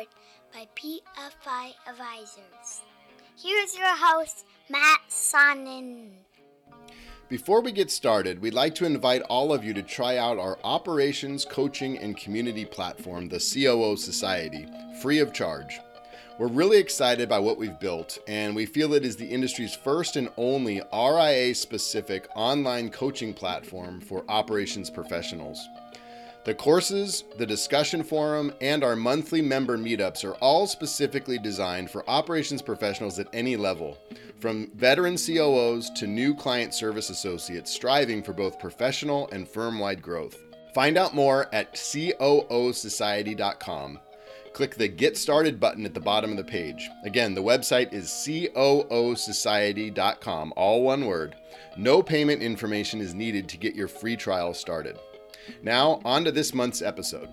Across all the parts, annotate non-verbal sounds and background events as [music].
Powered by PFI Advisors. Here's your host, Matt Sonnen. Before we get started, we'd like to invite all of you to try out our operations, coaching, and community platform, the COO Society, free of charge. We're really excited by what we've built, and we feel it is the industry's first and only RIA specific online coaching platform for operations professionals. The courses, the discussion forum, and our monthly member meetups are all specifically designed for operations professionals at any level, from veteran COOs to new client service associates striving for both professional and firm wide growth. Find out more at COOsociety.com click the Get Started button at the bottom of the page. Again, the website is coosociety.com, all one word. No payment information is needed to get your free trial started. Now, on to this month's episode.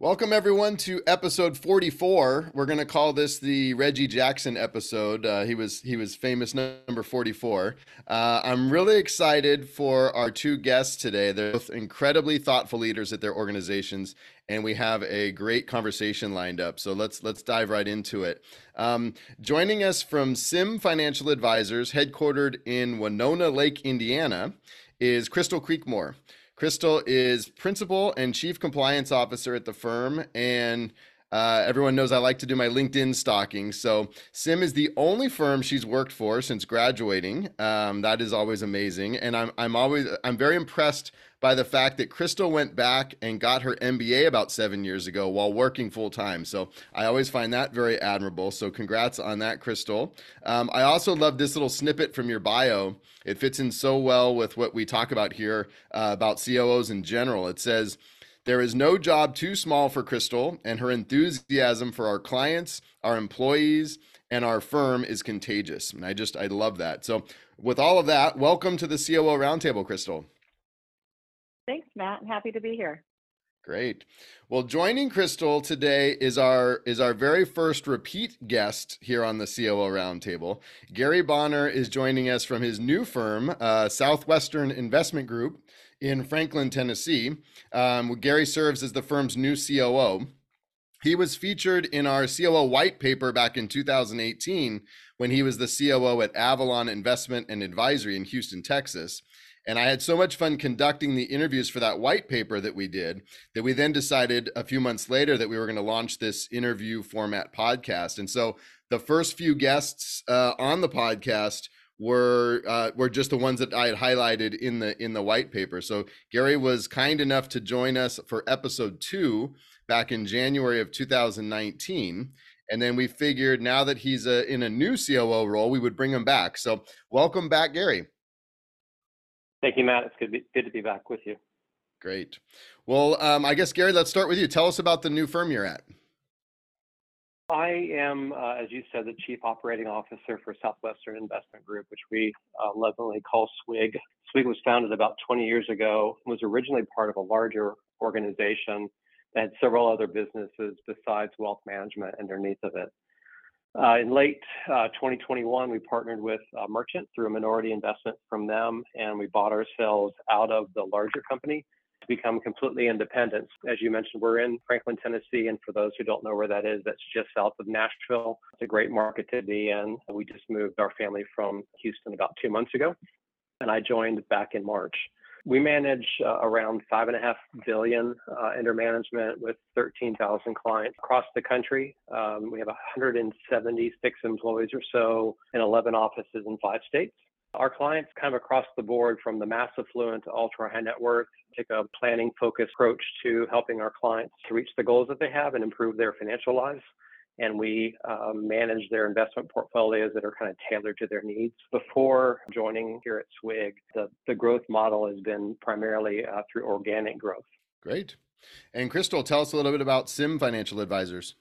Welcome everyone to episode 44. We're going to call this the Reggie Jackson episode. Uh, he was he was famous number 44. Uh, I'm really excited for our two guests today. They're both incredibly thoughtful leaders at their organizations, and we have a great conversation lined up. So let's let's dive right into it. Um, joining us from SYM Financial Advisors, headquartered in Winona Lake, Indiana, is Crystal Creekmore. Crystal is principal and chief compliance officer at the firm, and uh, everyone knows I like to do my LinkedIn stalking. So SYM is the only firm she's worked for since graduating. Um, that is always amazing, and I'm I'm always I'm very impressed by the fact that Crystal went back and got her MBA about seven years ago while working full time. So I always find that very admirable. So congrats on that, Crystal. Um, I also love this little snippet from your bio. It fits in so well with what we talk about here uh, about COOs in general. It says, there is no job too small for Crystal, and her enthusiasm for our clients, our employees, and our firm is contagious. And I just, I love that. So, with all of that, welcome to the COO Roundtable, Crystal. Thanks, Matt. I'm happy to be here. Great. Well, joining Crystal today is our is our very first repeat guest here on the COO Roundtable. Gary Bonner is joining us from his new firm, uh, Southwestern Investment Group, in Franklin, Tennessee. Um, Gary serves as the firm's new COO. He was featured in our COO white paper back in 2018 when he was the COO at Avalon Investment and Advisory in Houston, Texas. And I had so much fun conducting the interviews for that white paper that we did that we then decided a few months later that we were going to launch this interview format podcast. And so the first few guests uh, on the podcast were uh, were just the ones that I had highlighted in the in the white paper. So Gary was kind enough to join us for episode two back in January of 2019. And then we figured now that he's a, uh, in a new COO role, we would bring him back. So welcome back, Gary. Thank you, Matt. It's good, to be, good to be back with you. Great. Well, um, I guess, Gary, let's start with you. Tell us about the new firm you're at. I am, uh, as you said, the Chief Operating Officer for Southwestern Investment Group, which we uh, lovingly call SWIG. SWIG was founded about 20 years ago, and was originally part of a larger organization that had several other businesses besides wealth management underneath of it. Uh, in late uh, 2021, we partnered with uh, Merchant through a minority investment from them, and we bought ourselves out of the larger company to become completely independent. As you mentioned, we're in Franklin, Tennessee, and for those who don't know where that is, that's just south of Nashville. It's a great market to be in. We just moved our family from Houston about two months ago, and I joined back in March. We manage uh, around five and a half billion uh, under management with 13,000 clients across the country. Um, we have 176 employees or so in 11 offices in five states. Our clients come across the board from the mass affluent to ultra high net worth, take a planning focused approach to helping our clients to reach the goals that they have and improve their financial lives and we um, manage their investment portfolios that are kind of tailored to their needs. Before joining here at SWIG, the, the growth model has been primarily uh, through organic growth. Great. And Crystal, tell us a little bit about SYM Financial Advisors.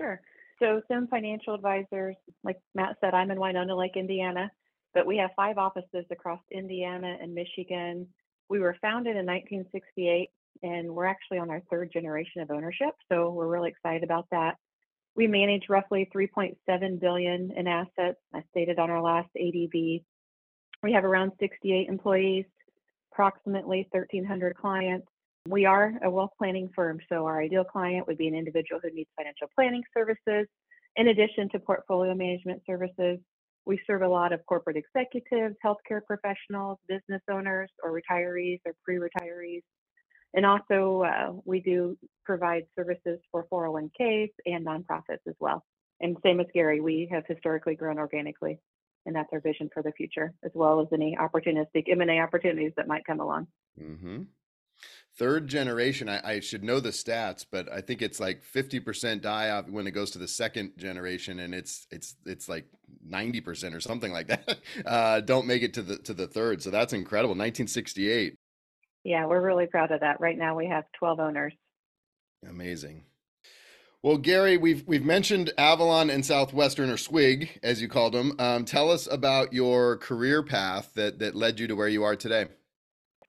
Sure. So, SYM Financial Advisors, like Matt said, I'm in Winona Lake, Indiana, but we have five offices across Indiana and Michigan. We were founded in 1968 and we're actually on our third generation of ownership. So, we're really excited about that. We manage roughly 3.7 billion in assets, I stated on our last ADV. We have around 68 employees, approximately 1,300 clients, We are a wealth planning firm, so our ideal client would be an individual who needs financial planning services in addition to portfolio management services. We serve a lot of corporate executives, healthcare professionals, business owners, or retirees or pre retirees. And also, uh, we do provide services for 401ks and nonprofits as well. And same as Gary, we have historically grown organically, and that's our vision for the future, as well as any opportunistic M&A opportunities that might come along. Mm-hmm. Third generation, I, I, should know the stats, but I think it's like 50% die off when it goes to the second generation, and it's it's it's like 90% or something like that. [laughs] Uh, don't make it to the to the third. So that's incredible. 1968. Yeah, we're really proud of that. Right now we have 12 owners. Amazing. Well, Gary, we've we've mentioned Avalon and Southwestern, or SWIG, as you called them. Um, tell us about your career path that that led you to where you are today.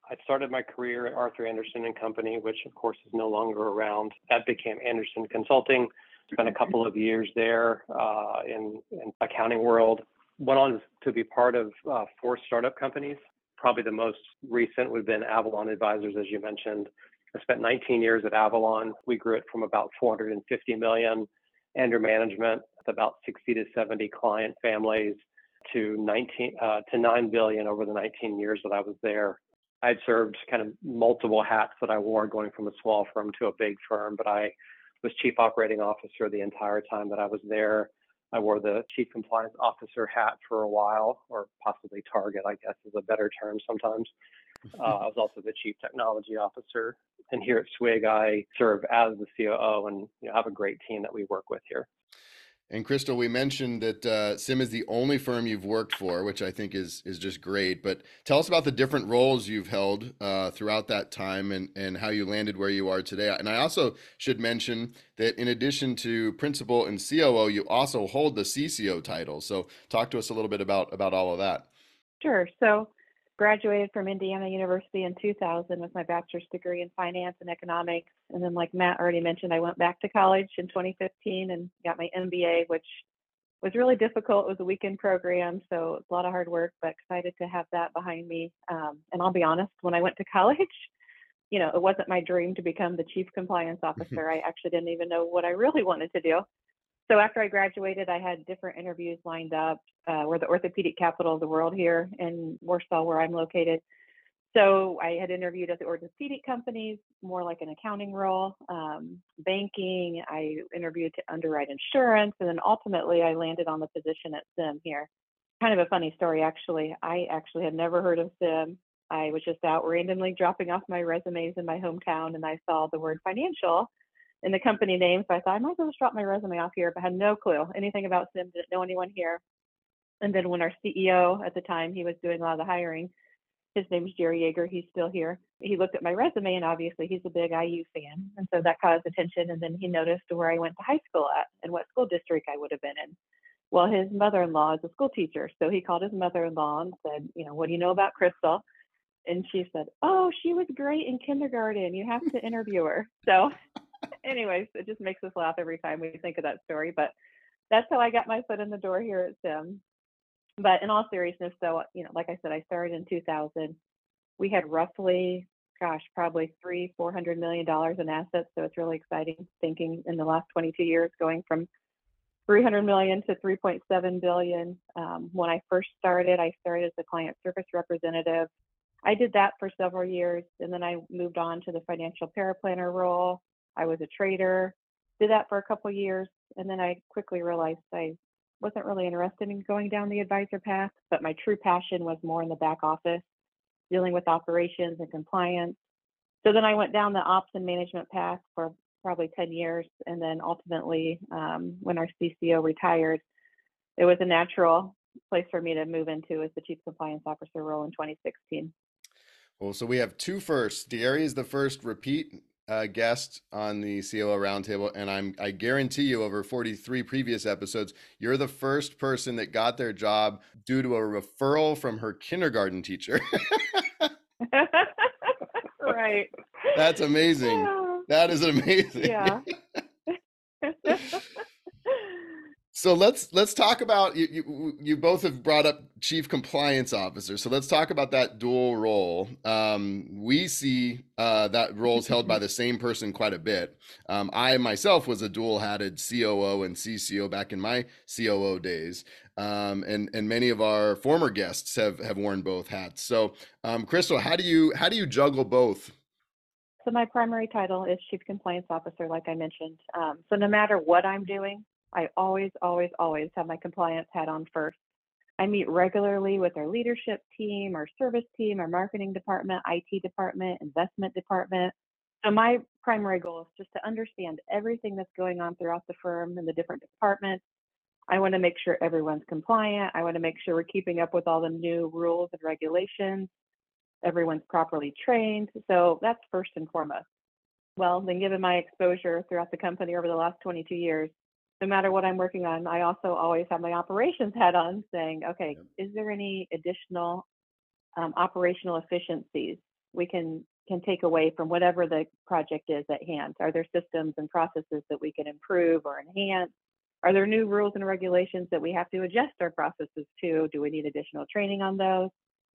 I started my career at Arthur Andersen and Company, which of course is no longer around. That became Andersen Consulting. Spent a couple of years there uh, in, in accounting world. Went on to be part of uh, four startup companies. Probably the most recent would have been Avalon Advisors, as you mentioned. I spent 19 years at Avalon. We grew it from about 450 million under management with about 60 to 70 client families to 19 uh, to 9 billion over the 19 years that I was there. I'd served kind of multiple hats that I wore going from a small firm to a big firm, but I was chief operating officer the entire time that I was there. I wore the chief compliance officer hat for a while, or possibly target, I guess is a better term sometimes. Uh, I was also the chief technology officer. And here at SWIG, I serve as the COO and you know, have a great team that we work with here. And Crystal, we mentioned that uh, SYM is the only firm you've worked for, which I think is is just great. But tell us about the different roles you've held uh, throughout that time and and how you landed where you are today. And I also should mention that in addition to principal and COO, you also hold the CCO title. So talk to us a little bit about about all of that. Sure. So graduated from Indiana University in 2000 with my bachelor's degree in finance and economics. And then, like Matt already mentioned, I went back to college in 2015 and got my MBA, which was really difficult. It was a weekend program, so it's a lot of hard work, but excited to have that behind me. Um, and I'll be honest, when I went to college, you know, it wasn't my dream to become the chief compliance officer. I actually didn't even know what I really wanted to do so after I graduated, I had different interviews lined up. Uh, we're the orthopedic capital of the world here in Warsaw, where I'm located. So I had interviewed at the orthopedic companies, more like an accounting role, um, banking. I interviewed to underwrite insurance, and then ultimately I landed on the position at SYM here. Kind of a funny story, actually. I actually had never heard of SYM. I was just out randomly dropping off my resumes in my hometown, and I saw the word financial in the company name. So I thought I might as well just drop my resume off here, but had no clue anything about SYM, didn't know anyone here. And then when our CEO at the time, he was doing a lot of the hiring, his name's Jerry Yeager, he's still here. He looked at my resume and obviously he's a big IU fan. And so that caused attention. And then he noticed where I went to high school at and what school district I would have been in. Well, his mother in law is a school teacher. So he called his mother in law and said, You know, what do you know about Crystal? And she said, Oh, she was great in kindergarten. You have to interview her. So anyways, it just makes us laugh every time we think of that story. But that's how I got my foot in the door here at SYM. But in all seriousness, though, you know, like I said, I started in 2000. We had roughly, gosh, probably three, four hundred million dollars in assets. So it's really exciting thinking in the last 22 years, going from 300 million to 3.7 billion. Um, when I first started, I started as a client service representative. I did that for several years, and then I moved on to the financial paraplanner role. I was a trader, did that for a couple years, and then I quickly realized I wasn't really interested in going down the advisor path, but my true passion was more in the back office, dealing with operations and compliance. So then I went down the ops and management path for probably 10 years. And then ultimately, um, when our CCO retired, it was a natural place for me to move into as the chief compliance officer role in 2016. Well, so we have two firsts. Gary is the first repeat uh, guest on the COO Roundtable, and I'm I guarantee you, over 43 previous episodes, you're the first person that got their job due to a referral from her kindergarten teacher. [laughs] right. That's amazing. That is amazing. Yeah. [laughs] [laughs] So let's let's talk about you, you. You both have brought up chief compliance officer. So let's talk about that dual role. Um, we see uh, that role is held by the same person quite a bit. Um, I myself was a dual-hatted COO and CCO back in my COO days, um, and and many of our former guests have have worn both hats. So, um, Crystal, how do you how do you juggle both? So my primary title is Chief Compliance Officer, like I mentioned. Um, so no matter what I'm doing, I always, always, always have my compliance hat on first. I meet regularly with our leadership team, our service team, our marketing department, IT department, investment department. So my primary goal is just to understand everything that's going on throughout the firm and the different departments. I want to make sure everyone's compliant. I want to make sure we're keeping up with all the new rules and regulations. Everyone's properly trained. So that's first and foremost. Well, then given my exposure throughout the company over the last 22 years, no matter what I'm working on, I also always have my operations hat on saying, okay, yep. is there any additional um, operational efficiencies we can can take away from whatever the project is at hand? Are there systems and processes that we can improve or enhance? Are there new rules and regulations that we have to adjust our processes to? Do we need additional training on those?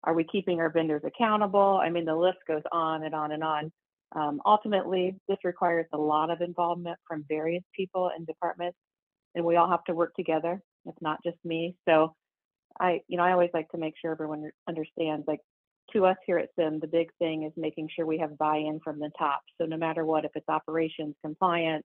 Are we keeping our vendors accountable? I mean, the list goes on and on and on. Um, ultimately, this requires a lot of involvement from various people and departments and we all have to work together. It's not just me. So I, you know, I always like to make sure everyone understands like to us here at SYM, the big thing is making sure we have buy-in from the top. So no matter what, if it's operations, compliance,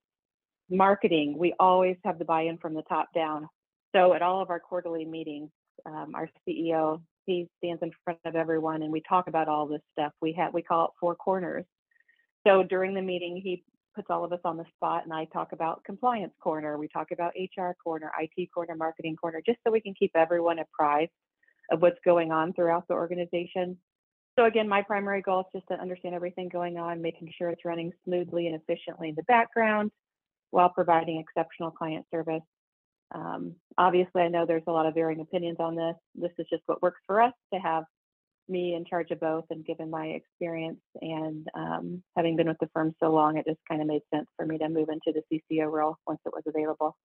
marketing, we always have the buy-in from the top down. So at all of our quarterly meetings, um, our CEO he stands in front of everyone and we talk about all this stuff. We have we call it four corners. So during the meeting, he puts all of us on the spot and I talk about compliance corner, we talk about HR corner, IT corner, marketing corner, just so we can keep everyone apprised of what's going on throughout the organization. So again, my primary goal is just to understand everything going on, making sure it's running smoothly and efficiently in the background while providing exceptional client service. Um, obviously, I know there's a lot of varying opinions on this. This is just what works for us to have me in charge of both and given my experience and um, having been with the firm so long it just kind of made sense for me to move into the cco role once it was available.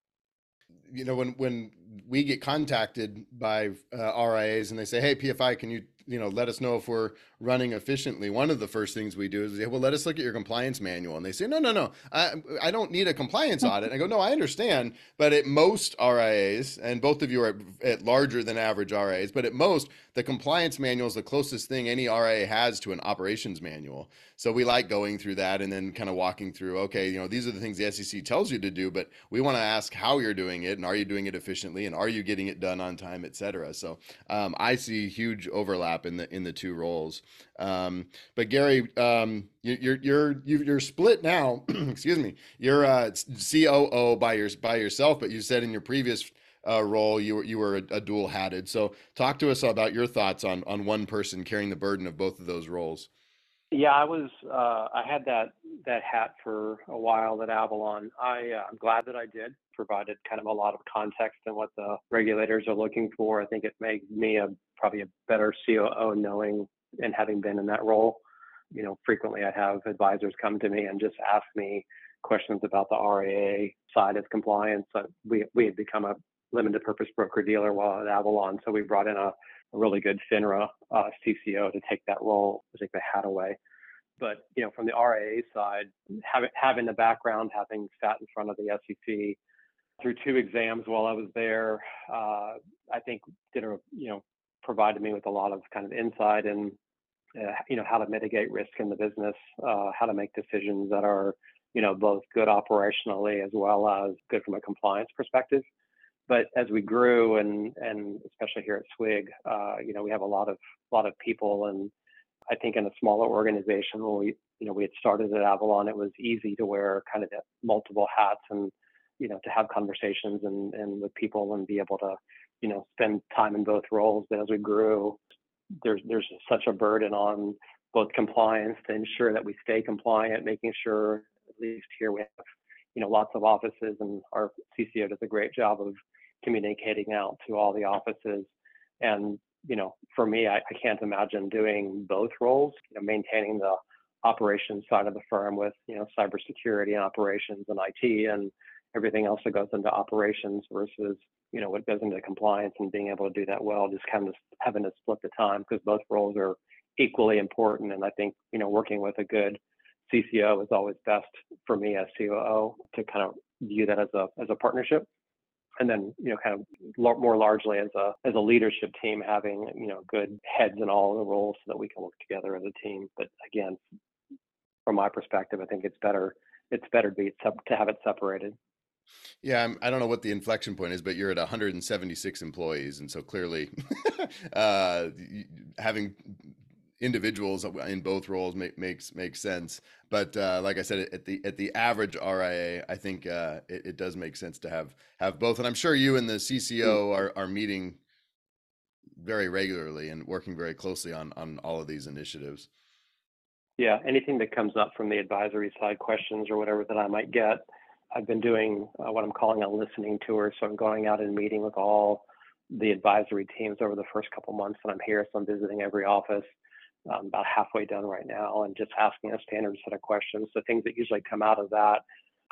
You know when when we get contacted by uh, rias and they say hey pfi can you you know let us know if we're running efficiently. One of the first things we do is say well let us look at your compliance manual. And they say no no no. I, I don't need a compliance [laughs] audit. I go no i understand. But at most rias and both of you are at larger than average rias but at most the compliance manual is the closest thing any ria has to an operations manual. So we like going through that and then kind of walking through okay you know these are the things the sec tells you to do but we want to ask how you're doing it and are you doing it efficiently and are you getting it done on time et cetera. So um, i see huge overlap in the in the two roles um, but Gary, um, you, you're you're you're split now. [clears throat] excuse me. You're uh, COO by your by yourself, but you said in your previous uh, role you were you were a, a dual hatted. So talk to us about your thoughts on on one person carrying the burden of both of those roles. Yeah, I was. Uh, I had that that hat for a while at Avalon. I uh, I'm glad that I did. Provided kind of a lot of context and what the regulators are looking for. I think it made me a probably a better COO knowing and having been in that role, you know, frequently I have advisors come to me and just ask me questions about the RIA side of compliance. Uh, we we had become a limited purpose broker dealer while at Avalon, so we brought in a, a really good FINRA uh, CCO to take that role, take the hat away. But you know, from the RIA side, having having the background, having sat in front of the SEC through two exams while I was there, uh, I think did a you know provided me with a lot of kind of insight and uh, you know how to mitigate risk in the business, uh, how to make decisions that are you know both good operationally as well as good from a compliance perspective. But as we grew and and especially here at Swig, uh, you know we have a lot of lot of people and I think in a smaller organization when we you know we had started at Avalon, it was easy to wear kind of multiple hats and you know to have conversations and and with people and be able to you know spend time in both roles. But as we grew, there's there's such a burden on both compliance to ensure that we stay compliant, making sure at least here we have you know lots of offices, and our CCO does a great job of communicating out to all the offices. And you know, for me, I, I can't imagine doing both roles. You know, maintaining the operations side of the firm with you know cybersecurity and operations and IT and everything else that goes into operations versus you know what goes into compliance and being able to do that well. Just kind of having to split the time because both roles are equally important. And I think you know working with a good CCO is always best for me as COO to kind of view that as a as a partnership and then you know kind of more largely as a as a leadership team having you know good heads in all the roles so that we can work together as a team. But again from my perspective i think it's better it's better to be to have it separated. Yeah, I'm, I do not know what the inflection point is, but you're at 176 employees, and so clearly, [laughs] uh, having individuals in both roles make, makes makes sense. But uh, like I said, at the at the average RIA, I think uh, it, it, does make sense to have have both. And I'm sure you and the CCO are are meeting very regularly and working very closely on on all of these initiatives. Yeah, anything that comes up from the advisory side, questions or whatever that I might get, I've been doing uh, what I'm calling a listening tour. So I'm going out and meeting with all the advisory teams over the first couple months that I'm here. So I'm visiting every office um, about halfway done right now, and just asking a standard set of questions. The things that usually come out of that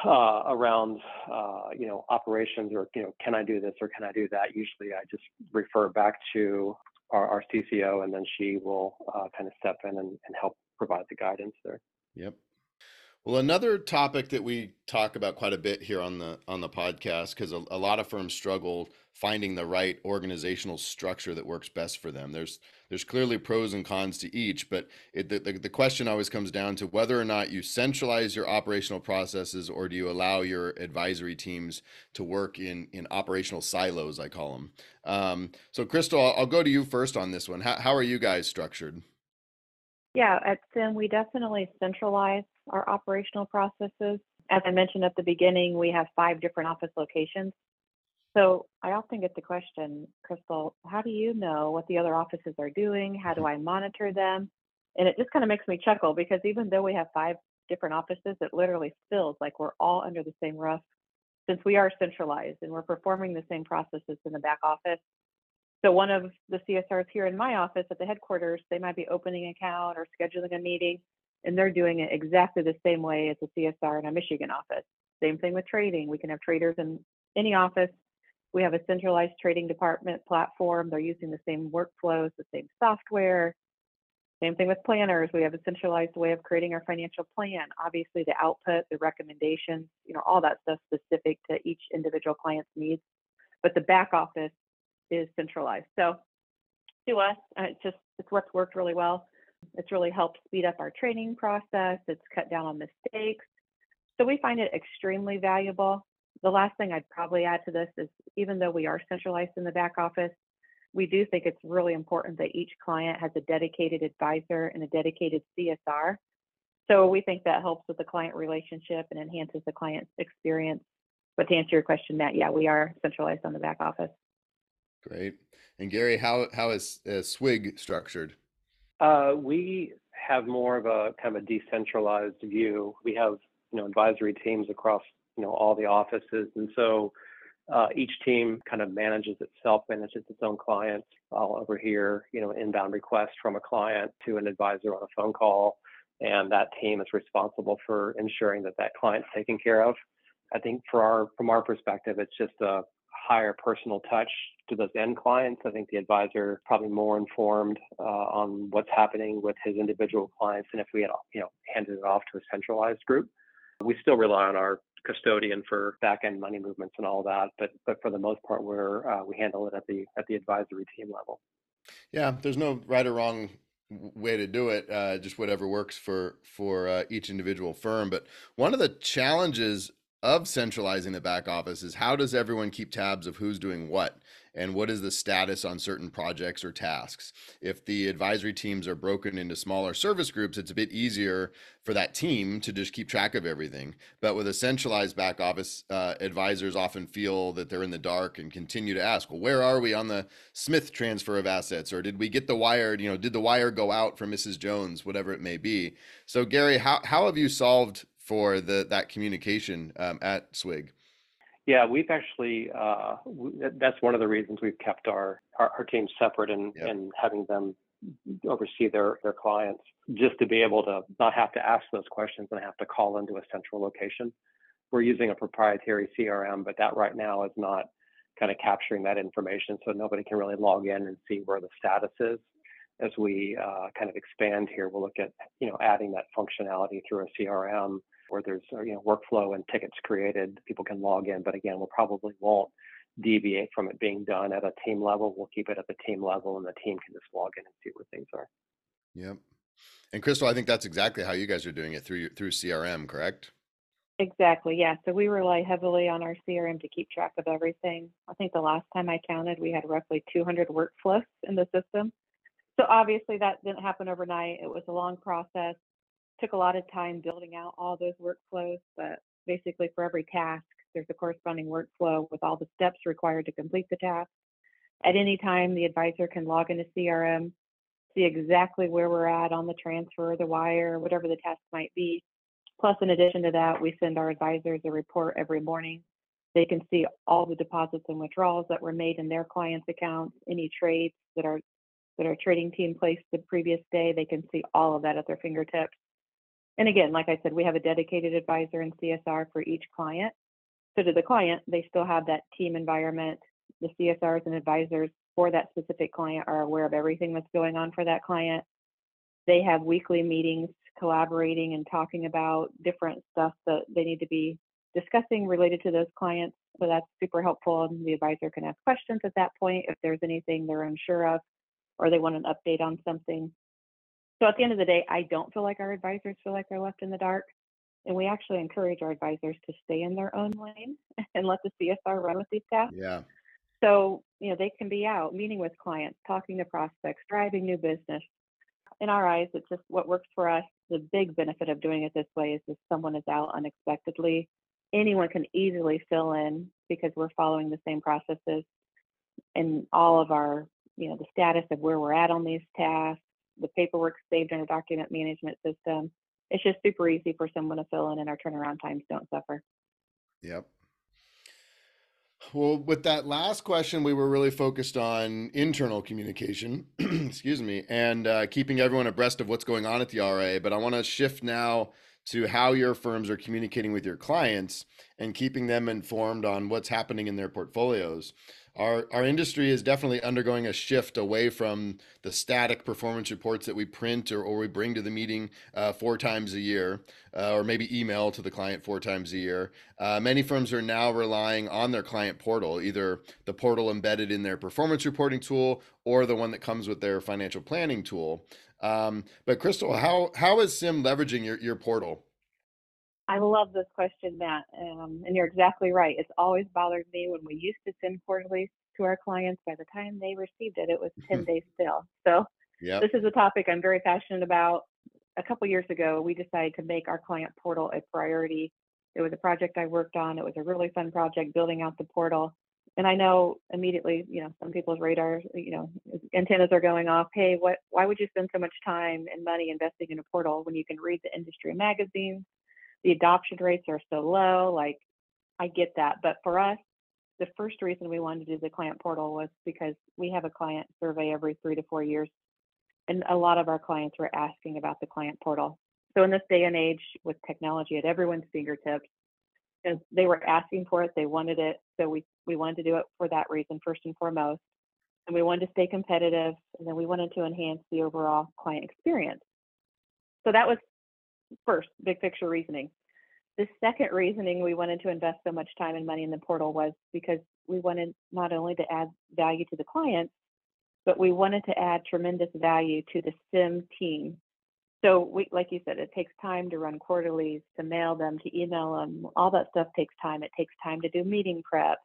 uh, around, uh, you know, operations or you know, can I do this or can I do that? Usually, I just refer back to our, our CCO, and then she will uh, kind of step in and, and help provide the guidance there. Yep. Well, another topic that we talk about quite a bit here on the on the podcast because a, a, lot of firms struggle finding the right organizational structure that works best for them. There's there's clearly pros and cons to each, but it, the, the the question always comes down to whether or not you centralize your operational processes or do you allow your advisory teams to work in in operational silos, I call them. Um, so, Crystal, I'll, I'll go to you first on this one. How how are you guys structured? Yeah, at SYM, we definitely centralize our operational processes. As I mentioned at the beginning, we have five different office locations. So I often get the question, Crystal, how do you know what the other offices are doing? How do I monitor them? And it just kind of makes me chuckle because even though we have five different offices, it literally feels like we're all under the same roof since we are centralized and we're performing the same processes in the back office. So one of the CSRs here in my office at the headquarters, they might be opening an account or scheduling a meeting and they're doing it exactly the same way as a CSR in a Michigan office. Same thing with trading. We can have traders in any office. We have a centralized trading department platform. They're using the same workflows, the same software. Same thing with planners. We have a centralized way of creating our financial plan. Obviously, the output, the recommendations, you know, all that stuff specific to each individual client's needs. But the back office is centralized. So to us, uh, it's just it's what's worked really well. It's really helped speed up our training process. It's cut down on mistakes. So we find it extremely valuable. The last thing I'd probably add to this is even though we are centralized in the back office, we do think it's really important that each client has a dedicated advisor and a dedicated CSR. So we think that helps with the client relationship and enhances the client's experience. But to answer your question, Matt, yeah, we are centralized on the back office. Great. And Gary, how how is uh, SWIG structured? Uh, we have more of a kind of a decentralized view. We have you know advisory teams across you know all the offices, and so uh, each team kind of manages itself, manages its own clients. I'll overhear you know inbound request from a client to an advisor on a phone call, and that team is responsible for ensuring that that client's taken care of. I think for our from our perspective, it's just a higher personal touch to those end clients. I think the advisor probably more informed uh, on what's happening with his individual clients than if we had you know handed it off to a centralized group. We still rely on our custodian for back end money movements and all that, but but for the most part, we're uh, we handle it at the at the advisory team level. Yeah, there's no right or wrong way to do it uh, just whatever works for for uh, each individual firm but one of the challenges of centralizing the back office is how does everyone keep tabs of who's doing what and what is the status on certain projects or tasks. If the advisory teams are broken into smaller service groups, it's a bit easier for that team to just keep track of everything. But with a centralized back office, uh, advisors often feel that they're in the dark and continue to ask, well, where are we on the Smith transfer of assets? Or did we get the wire, you know, did the wire go out for Mrs. Jones, whatever it may be? So, Gary, how, how have you solved for the that communication um, at SWIG? Yeah, we've actually uh, that's one of the reasons we've kept our our, our teams separate and yep. and having them oversee their their clients just to be able to not have to ask those questions and have to call into a central location. we're using a proprietary CRM, but that right now is not kind of capturing that information, so nobody can really log in and see where the status is. As we uh, kind of expand here, we'll look at you know adding that functionality through a CRM where there's uh, you know workflow and tickets created, people can log in. But again, we probably won't deviate from it being done at a team level. We'll keep it at the team level, and the team can just log in and see where things are. Yep. And Crystal, I think that's exactly how you guys are doing it through through CRM, correct? Exactly. Yeah. So we rely heavily on our CRM to keep track of everything. I think the last time I counted, we had roughly 200 workflows in the system. So obviously that didn't happen overnight. It was a long process. Took a lot of time building out all those workflows, but basically for every task, there's a corresponding workflow with all the steps required to complete the task. At any time, the advisor can log into CRM, see exactly where we're at on the transfer, the wire, whatever the task might be. Plus, in addition to that, we send our advisors a report every morning. They can see all the deposits and withdrawals that were made in their clients' accounts, any trades that our that our trading team placed the previous day. They can see all of that at their fingertips. And again, like I said, we have a dedicated advisor in CSR for each client. So to the client, they still have that team environment. The CSRs and advisors for that specific client are aware of everything that's going on for that client. They have weekly meetings collaborating and talking about different stuff that they need to be discussing related to those clients. So that's super helpful. And the advisor can ask questions at that point if there's anything they're unsure of or they want an update on something. So at the end of the day, I don't feel like our advisors feel like they're left in the dark. And we actually encourage our advisors to stay in their own lane [laughs] and let the CSR run with these tasks. Yeah. So, you know, they can be out meeting with clients, talking to prospects, driving new business. In our eyes, it's just what works for us. The big benefit of doing it this way is if someone is out unexpectedly, anyone can easily fill in because we're following the same processes and all of our, you know, the status of where we're at on these tasks, the paperwork saved in a document management system. It's just super easy for someone to fill in and our turnaround times don't suffer. Yep. Well, with that last question, we were really focused on internal communication, [clears throat] excuse me, and uh, keeping everyone abreast of what's going on at the RIA. But I want to shift now to how your firms are communicating with your clients and keeping them informed on what's happening in their portfolios our our industry is definitely undergoing a shift away from the static performance reports that we print or, or we bring to the meeting uh, four times a year uh, or maybe email to the client four times a year. Uh, many firms are now relying on their client portal either the portal embedded in their performance reporting tool or the one that comes with their financial planning tool. Um, but crystal how how is SYM leveraging your, your portal I love this question, Matt. Um, and you're exactly right. It's always bothered me when we used to send quarterlies to our clients. By the time they received it, it was 10 [laughs] days still. So yep. this is a topic I'm very passionate about. A couple years ago, we decided to make our client portal a priority. It was a project I worked on. It was a really fun project building out the portal. And I know immediately, you know, some people's radars, you know, antennas are going off. Hey, what? Why would you spend so much time and money investing in a portal when you can read the industry magazines? The adoption rates are so low. Like, I get that. But for us, the first reason we wanted to do the client portal was because we have a client survey every three to four years. And a lot of our clients were asking about the client portal. So in this day and age with technology at everyone's fingertips, they were asking for it, they wanted it. So we, we wanted to do it for that reason, first and foremost. And we wanted to stay competitive, and then we wanted to enhance the overall client experience. So that was first big picture reasoning. The second reasoning we wanted to invest so much time and money in the portal was because we wanted not only to add value to the clients, but we wanted to add tremendous value to the SYM team. So, we, like you said, it takes time to run quarterlies, to mail them, to email them. All that stuff takes time. It takes time to do meeting prep,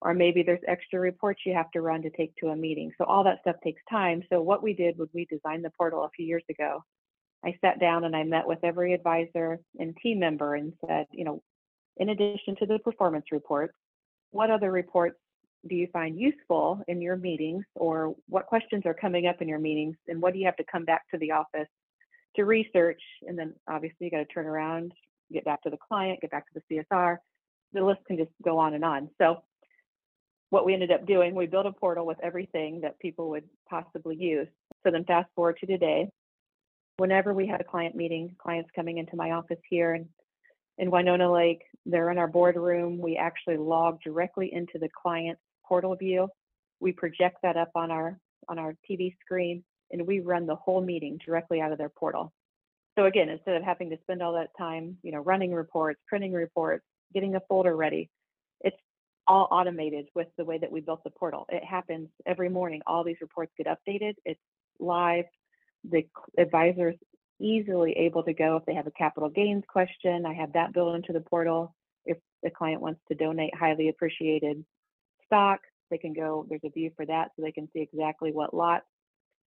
or maybe there's extra reports you have to run to take to a meeting. So, all that stuff takes time. So, what we did was we designed the portal a few years ago I sat down and I met with every advisor and team member and said, you know, in addition to the performance reports, what other reports do you find useful in your meetings? Or what questions are coming up in your meetings? And what do you have to come back to the office to research? And then obviously you got to turn around get back to the client get back to the csr the list can just go on and on. So what we ended up doing we built a portal with everything that people would possibly use. So then fast forward to today whenever we had a client meeting, clients coming into my office here in, in Winona Lake, They're in our boardroom. We actually log directly into the client portal view. We project that up on our on our TV screen, and we run the whole meeting directly out of their portal. So again, instead of having to spend all that time, you know, running reports, printing reports, getting a folder ready, it's all automated with the way that we built the portal. It happens every morning. All these reports get updated. It's live. The advisors easily able to go if they have a capital gains question. I have that built into the portal. If the client wants to donate highly appreciated stock, they can go. There's a view for that, so they can see exactly what lot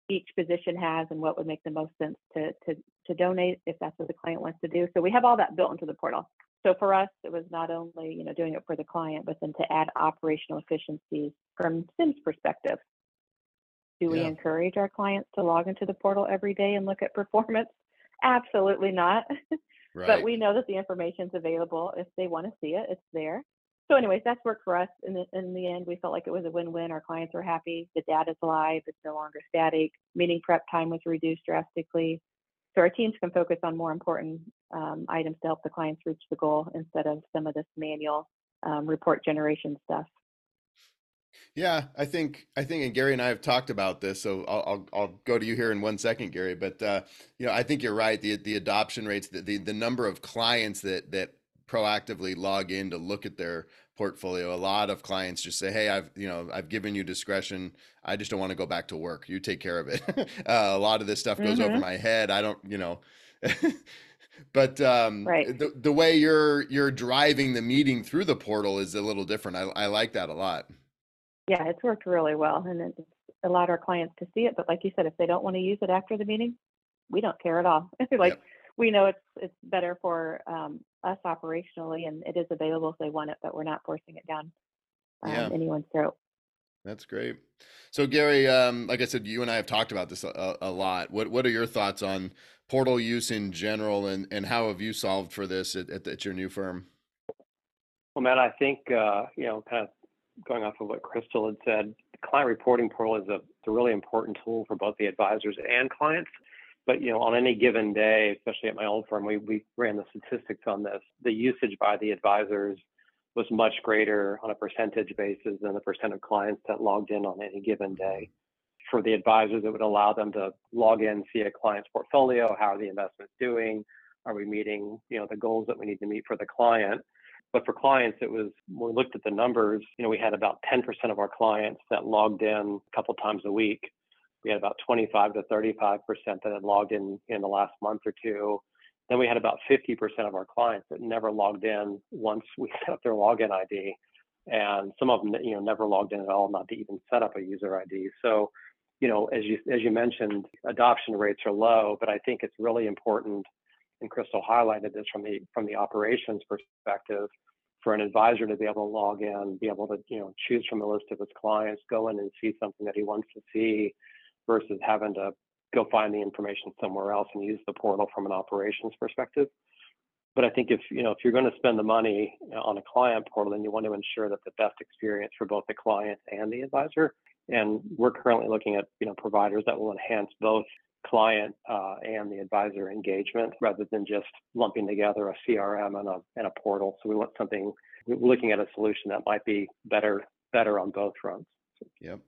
each position has and what would make the most sense to, to, to donate if that's what the client wants to do. So we have all that built into the portal. So for us, it was not only you know doing it for the client, but then to add operational efficiencies from SYM's perspective. Do we Yeah. encourage our clients to log into the portal every day and look at [laughs] performance? Absolutely not. [laughs] Right. But we know that the information is available if they want to see it. It's there. So, anyways, that's worked for us. In the, in the end, we felt like it was a win-win. Our clients were happy. The data's live. It's no longer static. Meeting prep time was reduced drastically. So our teams can focus on more important um, items to help the clients reach the goal instead of some of this manual um, report generation stuff. Yeah, I think I think, and Gary and I have talked about this, so I'll I'll, I'll go to you here in one second, Gary. But uh, you know, I think you're right. The the adoption rates, the, the the number of clients that that proactively log in to look at their portfolio. A lot of clients just say, "Hey, I've you know I've given you discretion. I just don't want to go back to work. You take care of it." [laughs] uh, a lot of this stuff goes over Mhm. my head. I don't, you know. [laughs] But um, Right. the the way you're you're driving the meeting through the portal is a little different. I I like that a lot. Yeah, it's worked really well, and it's allowed our clients to see it. But like you said, if they don't want to use it after the meeting, we don't care at all. [laughs] like Yep. we know it's it's better for um, us operationally, and it is available if they want it, but we're not forcing it down um, Yeah. anyone's throat. That's great. So Gary, um, like I said, you and I have talked about this a, a lot. What what are your thoughts on portal use in general, and and how have you solved for this at, at, at your new firm? Well, Matt, I think, uh, you know, kind of going off of what Crystal had said, the client reporting portal is a, a really important tool for both the advisors and clients. But, you know, on any given day, especially at my old firm, we, we ran the statistics on this. The usage by the advisors was much greater on a percentage basis than the percent of clients that logged in on any given day. For the advisors, it would allow them to log in, see a client's portfolio, how are the investments doing, are we meeting, you know, the goals that we need to meet for the client. But for clients, it was when we looked at the numbers, you know, we had about 10% of our clients that logged in a couple times a week. We had about 25 to 35% that had logged in in the last month or two. Then we had about 50% of our clients that never logged in once we [laughs] set up their login ID. And some of them, you know, never logged in at all, not to even set up a user ID. So, you know, as you as you mentioned, adoption rates are low, but I think it's really important and Crystal highlighted this from the from the operations perspective, for an advisor to be able to log in, be able to you know choose from a list of his clients, go in and see something that he wants to see, versus having to go find the information somewhere else and use the portal from an operations perspective. But I think if you know if you're going to spend the money on a client portal, then you want to ensure that the best experience for both the client and the advisor. And we're currently looking at you know providers that will enhance both client uh, and the advisor engagement rather than just lumping together a CRM and a, and a portal. So we want something, we're looking at a solution that might be better, better on both fronts. Yep.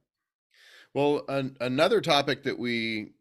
Well, an, another topic that we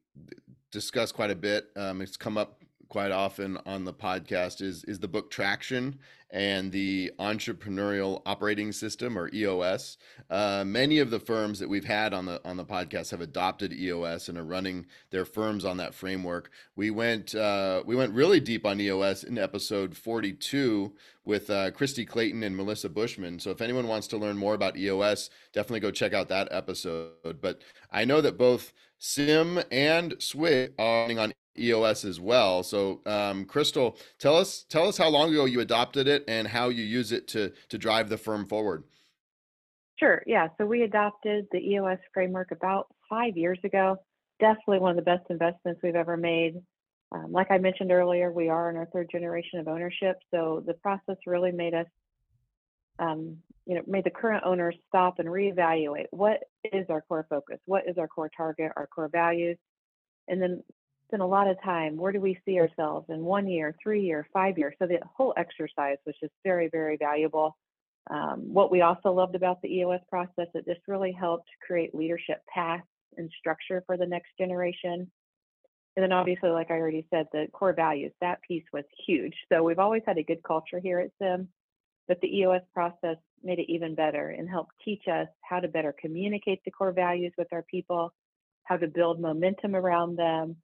discuss quite a bit, um, it's come up quite often on the podcast is is the book Traction and the Entrepreneurial Operating System or EOS. Uh, many of the firms that we've had on the on the podcast have adopted EOS and are running their firms on that framework. We went uh, we went really deep on EOS in episode 42 with uh, Christy Clayton and Melissa Bushman. So if anyone wants to learn more about EOS, definitely go check out that episode. But I know that both SYM and Swig are running on EOS as well. So, um, Crystal, tell us tell us how long ago you adopted it and how you use it to to drive the firm forward. Sure. Yeah. So we adopted the EOS framework about five years ago. Definitely one of the best investments we've ever made. Um, like I mentioned earlier, we are in our third generation of ownership. So the process really made us, um, you know, made the current owners stop and reevaluate what is our core focus, what is our core target, our core values, and then spent a lot of time. Where do we see ourselves in one year, three year, five year So the whole exercise was just very, very valuable. Um, what we also loved about the EOS process, it just really helped create leadership paths and structure for the next generation. And then obviously, like I already said, the core values, that piece was huge. So we've always had a good culture here at SYM, but the EOS process made it even better and helped teach us how to better communicate the core values with our people, how to build momentum around them,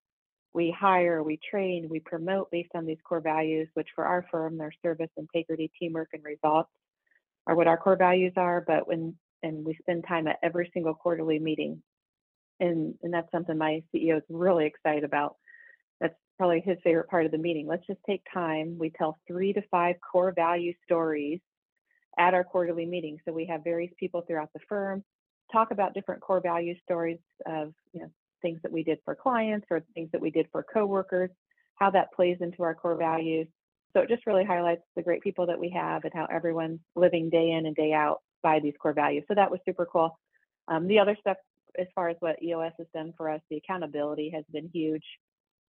we hire, we train, we promote based on these core values, which for our firm, their service, integrity, teamwork, and results are what our core values are. But when and we spend time at every single quarterly meeting, and and that's something my CEO is really excited about. That's probably his favorite part of the meeting. Let's just take time. We tell three to five core value stories at our quarterly meeting. So we have various people throughout the firm talk about different core value stories of you know things that we did for clients or things that we did for coworkers, how that plays into our core values. So it just really highlights the great people that we have and how everyone's living day in and day out by these core values. So that was super cool. Um, the other stuff, as far as what EOS has done for us, the accountability has been huge.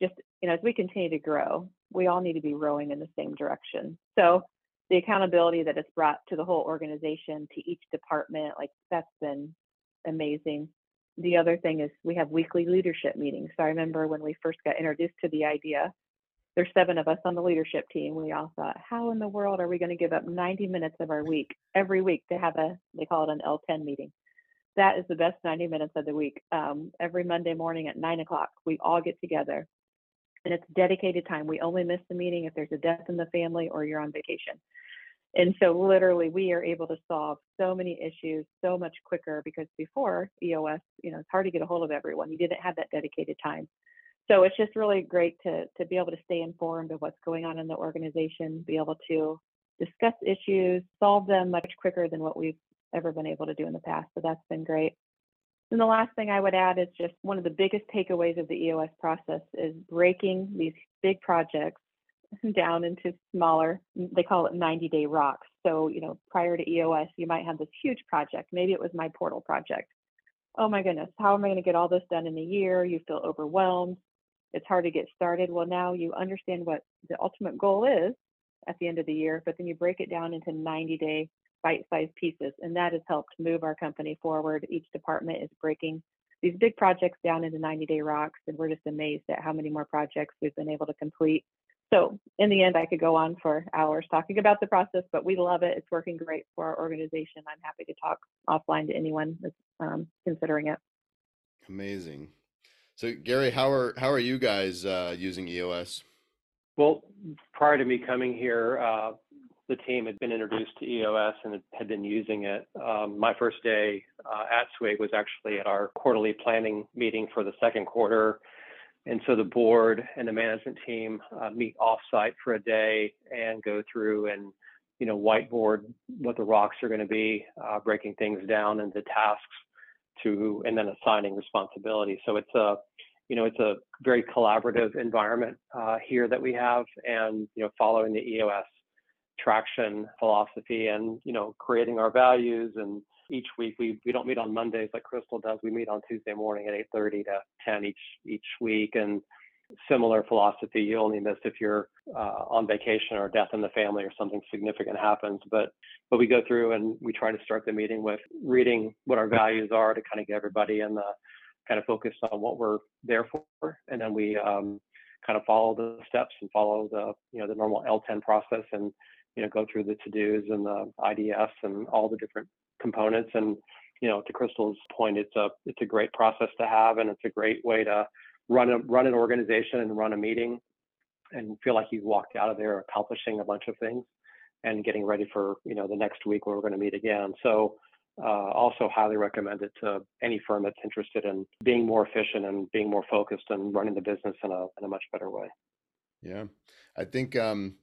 Just you know, as we continue to grow, we all need to be rowing in the same direction. So the accountability that it's brought to the whole organization, to each department, like that's been amazing the other thing is we have weekly leadership meetings. So I remember when we first got introduced to the idea, there's seven of us on the leadership team. We all thought, how in the world are we going to give up 90 minutes of our week every week to have a, they call it an L10 meeting. That is the best 90 minutes of the week. Um, every Monday morning at nine o'clock, we all get together and it's dedicated time. We only miss the meeting if there's a death in the family or you're on vacation. And so literally we are able to solve so many issues so much quicker because before EOS, you know, it's hard to get a hold of everyone. You didn't have that dedicated time. So it's just really great to to be able to stay informed of what's going on in the organization, be able to discuss issues, solve them much quicker than what we've ever been able to do in the past. So that's been great. And the last thing I would add is just one of the biggest takeaways of the EOS process is breaking these big projects down into smaller, they call it 90 day rocks. So, you know, prior to EOS, you might have this huge project. Maybe it was my portal project. Oh my goodness, how am I going to get all this done in a year? You feel overwhelmed. It's hard to get started. Well, now you understand what the ultimate goal is at the end of the year, but then you break it down into 90 day bite sized pieces. And that has helped move our company forward. Each department is breaking these big projects down into 90 day rocks. And we're just amazed at how many more projects we've been able to complete so in the end, I could go on for hours talking about the process, but we love it. It's working great for our organization. I'm happy to talk offline to anyone that's um, considering it. Amazing. So Gary, how are how are you guys uh, using EOS? Well, prior to me coming here, uh, the team had been introduced to EOS and had been using it. Um, my first day uh, at SWIG was actually at our quarterly planning meeting for the second quarter and so the board and the management team uh, meet offsite for a day and go through and you know whiteboard what the rocks are going to be, uh, breaking things down into tasks to and then assigning responsibility. So it's a you know it's a very collaborative environment uh, here that we have, and you know following the EOS traction philosophy and you know creating our values and each week we, we don't meet on Mondays like Crystal does. We meet on Tuesday morning at 8:30 to 10 each each week, and similar philosophy. You only miss if you're uh, on vacation or death in the family or something significant happens. But but we go through and we try to start the meeting with reading what our values are to kind of get everybody in the kind of focus on what we're there for, and then we um, kind of follow the steps and follow the you know the normal L10 process and you know go through the to-dos and the IDS and all the different components. And you know, to Crystal's point, it's a it's a great process to have, and it's a great way to run a run an organization and run a meeting, and feel like you walked out of there accomplishing a bunch of things, and getting ready for you know the next week where we're going to meet again. So. Uh, also highly recommend it to any firm that's interested in being more efficient and being more focused and running the business in a, in a much better way. Yeah, I think um,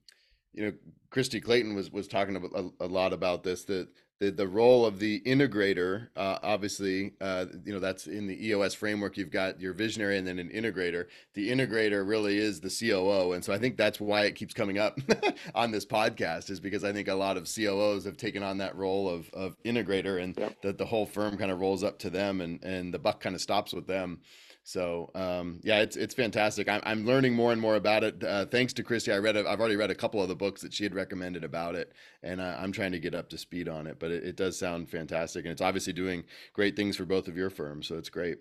you know Christy Clayton was was talking a, a lot about this that the, the role of the integrator uh, obviously uh, you know that's in the eos framework you've got your visionary and then an integrator the integrator really is the coo and so i think that's why it keeps coming up [laughs] on this podcast is because i think a lot of coos have taken on that role of, of integrator and yep. that the whole firm kind of rolls up to them and, and the buck kind of stops with them So um, yeah, it's it's fantastic. I'm I'm learning more and more about it. Uh, thanks to Christy, I read a, I've already read a couple of the books that she had recommended about it, and uh, I'm trying to get up to speed on it. But it, it does sound fantastic, and it's obviously doing great things for both of your firms. So it's great.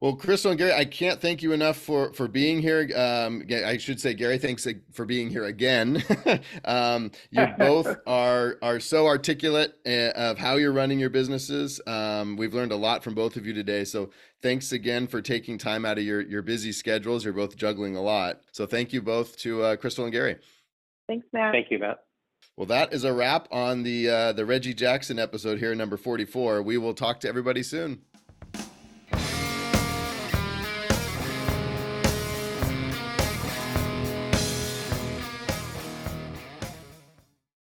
Well, Crystal and Gary, I can't thank you enough for for being here. Um, I should say, Gary, thanks for being here again. [laughs] um, you [laughs] both are are so articulate uh, of how you're running your businesses. Um, we've learned a lot from both of you today. So thanks again for taking time out of your your busy schedules. You're both juggling a lot. So thank you both to uh, Crystal and Gary. Thanks, Matt. Thank you, Matt. Well, that is a wrap on the uh, the Reggie Jackson episode here, number 44. We will talk to everybody soon.